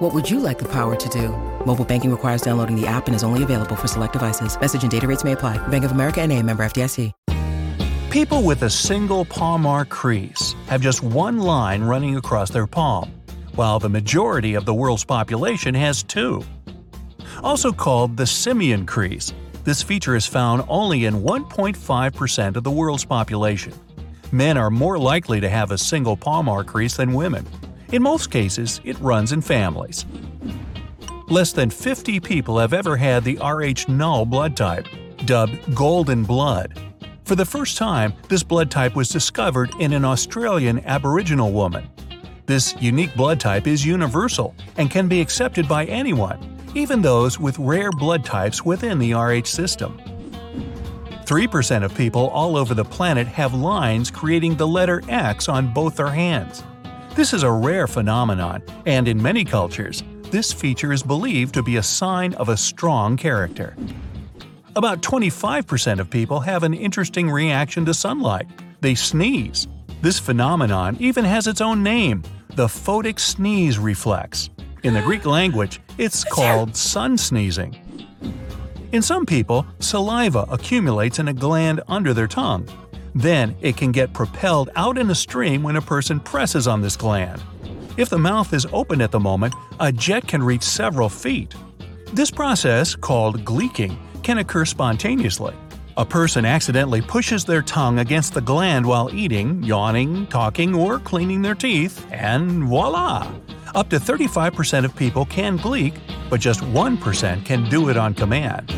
What would you like the power to do? Mobile banking requires downloading the app and is only available for select devices. Message and data rates may apply. Bank of America and a member FDIC. People with a single palmar crease have just one line running across their palm, while the majority of the world's population has two. Also called the simian crease, this feature is found only in 1.5% of the world's population. Men are more likely to have a single palmar crease than women. In most cases, it runs in families. Less than 50 people have ever had the Rh null blood type, dubbed golden blood. For the first time, this blood type was discovered in an Australian Aboriginal woman. This unique blood type is universal and can be accepted by anyone, even those with rare blood types within the Rh system. 3% of people all over the planet have lines creating the letter X on both their hands. This is a rare phenomenon, and in many cultures, this feature is believed to be a sign of a strong character. About 25% of people have an interesting reaction to sunlight. They sneeze. This phenomenon even has its own name the photic sneeze reflex. In the Greek language, it's called sun sneezing. In some people, saliva accumulates in a gland under their tongue. Then it can get propelled out in a stream when a person presses on this gland. If the mouth is open at the moment, a jet can reach several feet. This process, called gleeking, can occur spontaneously. A person accidentally pushes their tongue against the gland while eating, yawning, talking, or cleaning their teeth, and voila! Up to 35% of people can gleek, but just 1% can do it on command.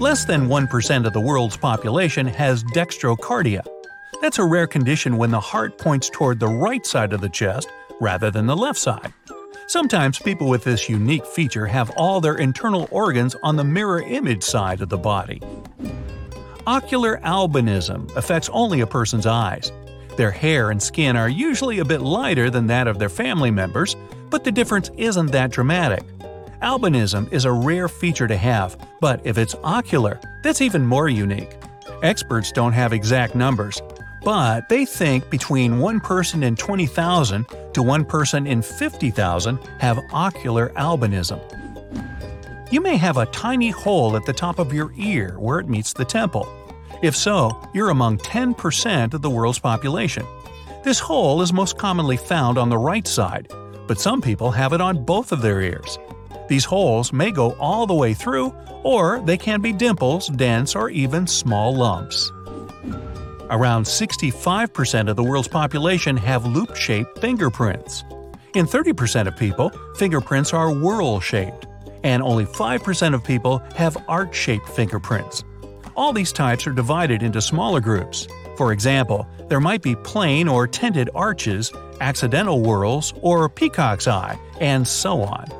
Less than 1% of the world's population has dextrocardia. That's a rare condition when the heart points toward the right side of the chest rather than the left side. Sometimes people with this unique feature have all their internal organs on the mirror image side of the body. Ocular albinism affects only a person's eyes. Their hair and skin are usually a bit lighter than that of their family members, but the difference isn't that dramatic. Albinism is a rare feature to have, but if it's ocular, that's even more unique. Experts don't have exact numbers, but they think between one person in 20,000 to one person in 50,000 have ocular albinism. You may have a tiny hole at the top of your ear where it meets the temple. If so, you're among 10% of the world's population. This hole is most commonly found on the right side, but some people have it on both of their ears. These holes may go all the way through, or they can be dimples, dents, or even small lumps. Around 65% of the world's population have loop shaped fingerprints. In 30% of people, fingerprints are whorl shaped, and only 5% of people have arch shaped fingerprints. All these types are divided into smaller groups. For example, there might be plain or tented arches, accidental whorls, or a peacock's eye, and so on.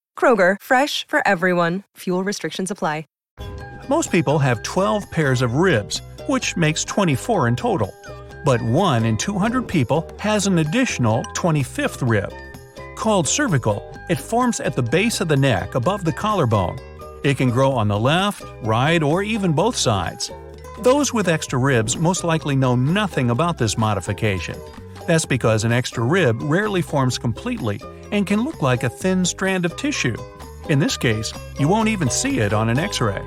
Kroger, fresh for everyone. Fuel restrictions apply. Most people have 12 pairs of ribs, which makes 24 in total. But 1 in 200 people has an additional 25th rib. Called cervical, it forms at the base of the neck above the collarbone. It can grow on the left, right, or even both sides. Those with extra ribs most likely know nothing about this modification. That's because an extra rib rarely forms completely and can look like a thin strand of tissue. In this case, you won't even see it on an x ray.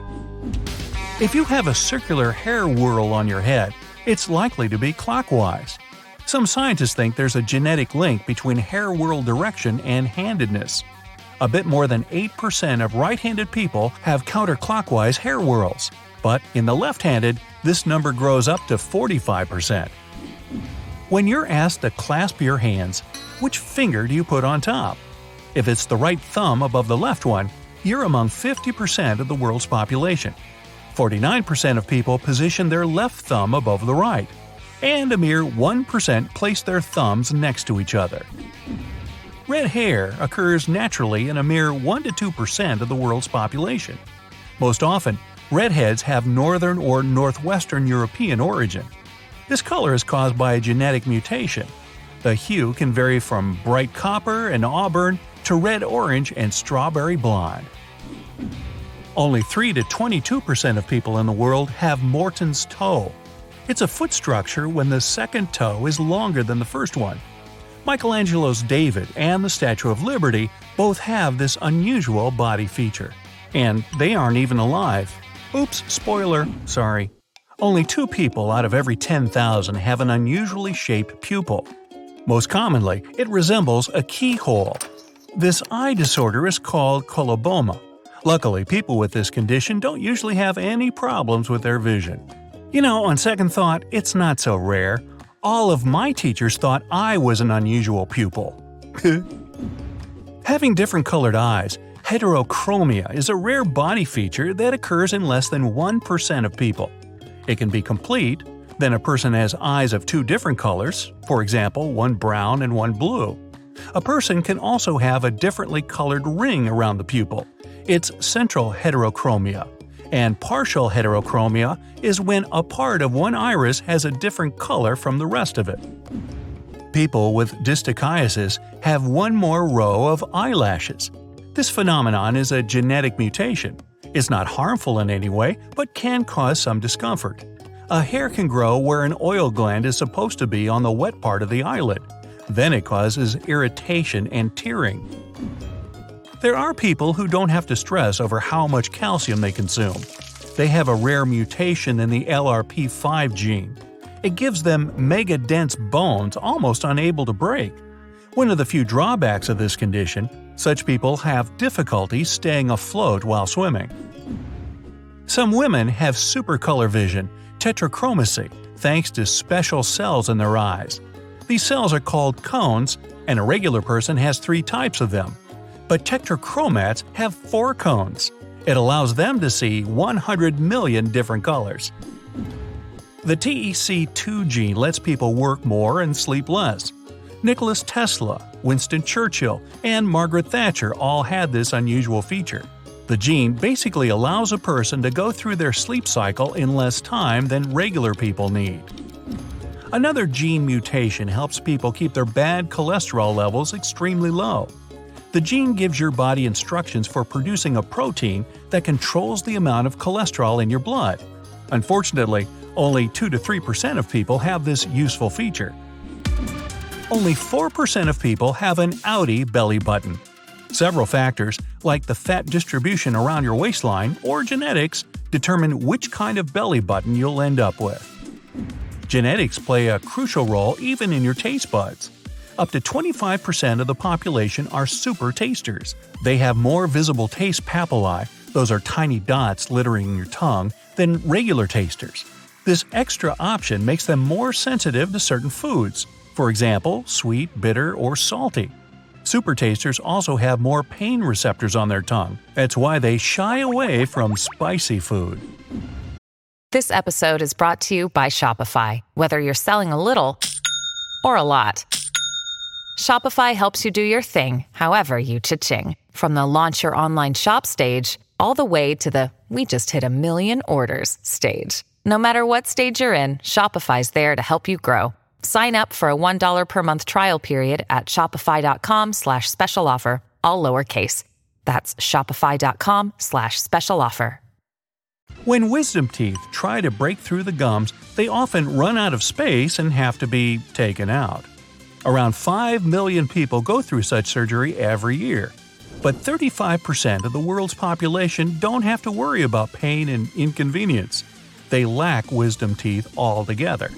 If you have a circular hair whorl on your head, it's likely to be clockwise. Some scientists think there's a genetic link between hair whorl direction and handedness. A bit more than 8% of right handed people have counterclockwise hair whorls, but in the left handed, this number grows up to 45%. When you're asked to clasp your hands, which finger do you put on top? If it's the right thumb above the left one, you're among 50% of the world's population. 49% of people position their left thumb above the right, and a mere 1% place their thumbs next to each other. Red hair occurs naturally in a mere 1 to 2% of the world's population. Most often, redheads have northern or northwestern European origin. This color is caused by a genetic mutation. The hue can vary from bright copper and auburn to red orange and strawberry blonde. Only 3 to 22% of people in the world have Morton's toe. It's a foot structure when the second toe is longer than the first one. Michelangelo's David and the Statue of Liberty both have this unusual body feature. And they aren't even alive. Oops, spoiler, sorry. Only two people out of every 10,000 have an unusually shaped pupil. Most commonly, it resembles a keyhole. This eye disorder is called coloboma. Luckily, people with this condition don't usually have any problems with their vision. You know, on second thought, it's not so rare. All of my teachers thought I was an unusual pupil. Having different colored eyes, heterochromia is a rare body feature that occurs in less than 1% of people. It can be complete, then a person has eyes of two different colors, for example, one brown and one blue. A person can also have a differently colored ring around the pupil. It's central heterochromia. And partial heterochromia is when a part of one iris has a different color from the rest of it. People with distichiasis have one more row of eyelashes. This phenomenon is a genetic mutation. It's not harmful in any way, but can cause some discomfort. A hair can grow where an oil gland is supposed to be on the wet part of the eyelid. Then it causes irritation and tearing. There are people who don't have to stress over how much calcium they consume. They have a rare mutation in the LRP5 gene. It gives them mega dense bones almost unable to break. One of the few drawbacks of this condition, such people have difficulty staying afloat while swimming. Some women have supercolor vision, tetrachromacy, thanks to special cells in their eyes. These cells are called cones, and a regular person has three types of them. But tetrachromats have four cones. It allows them to see 100 million different colors. The DEC2 gene lets people work more and sleep less. Nikola Tesla, Winston Churchill, and Margaret Thatcher all had this unusual feature. The gene basically allows a person to go through their sleep cycle in less time than regular people need. Another gene mutation helps people keep their bad cholesterol levels extremely low. The gene gives your body instructions for producing a protein that controls the amount of cholesterol in your blood. Unfortunately, only 2 to 3% of people have this useful feature. Only 4% of people have an outie belly button. Several factors, like the fat distribution around your waistline or genetics, determine which kind of belly button you'll end up with. Genetics play a crucial role even in your taste buds. Up to 25% of the population are super tasters. They have more visible taste papillae, those are tiny dots littering your tongue, than regular tasters. This extra option makes them more sensitive to certain foods, for example, sweet, bitter, or salty. Super tasters also have more pain receptors on their tongue. That's why they shy away from spicy food. This episode is brought to you by Shopify. Whether you're selling a little or a lot, Shopify helps you do your thing, however you cha-ching. From the launch your online shop stage, all the way to the we just hit a million orders stage. No matter what stage you're in, Shopify's there to help you grow. Sign up for a $1 per month trial period at shopify.com slash special offer, all lowercase. That's shopify.com slash special offer. When wisdom teeth try to break through the gums, they often run out of space and have to be taken out. Around 5 million people go through such surgery every year. But 35% of the world's population don't have to worry about pain and inconvenience. They lack wisdom teeth altogether.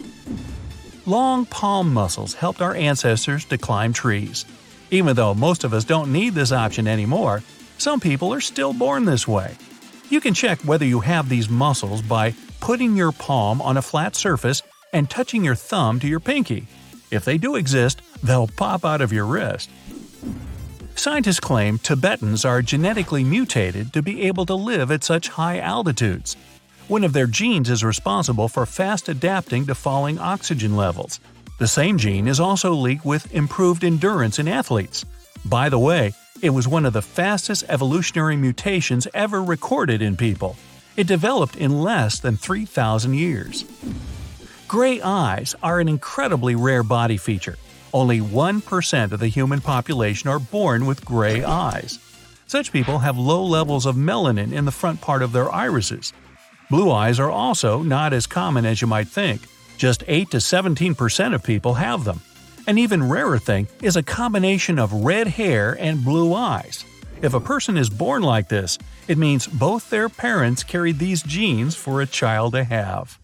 Long palm muscles helped our ancestors to climb trees. Even though most of us don't need this option anymore, some people are still born this way. You can check whether you have these muscles by putting your palm on a flat surface and touching your thumb to your pinky. If they do exist, they'll pop out of your wrist. Scientists claim Tibetans are genetically mutated to be able to live at such high altitudes. One of their genes is responsible for fast adapting to falling oxygen levels. The same gene is also linked with improved endurance in athletes. By the way, it was one of the fastest evolutionary mutations ever recorded in people. It developed in less than 3,000 years. Gray eyes are an incredibly rare body feature. Only 1% of the human population are born with gray eyes. Such people have low levels of melanin in the front part of their irises. Blue eyes are also not as common as you might think. Just 8 to 17% of people have them. An even rarer thing is a combination of red hair and blue eyes. If a person is born like this, it means both their parents carried these genes for a child to have.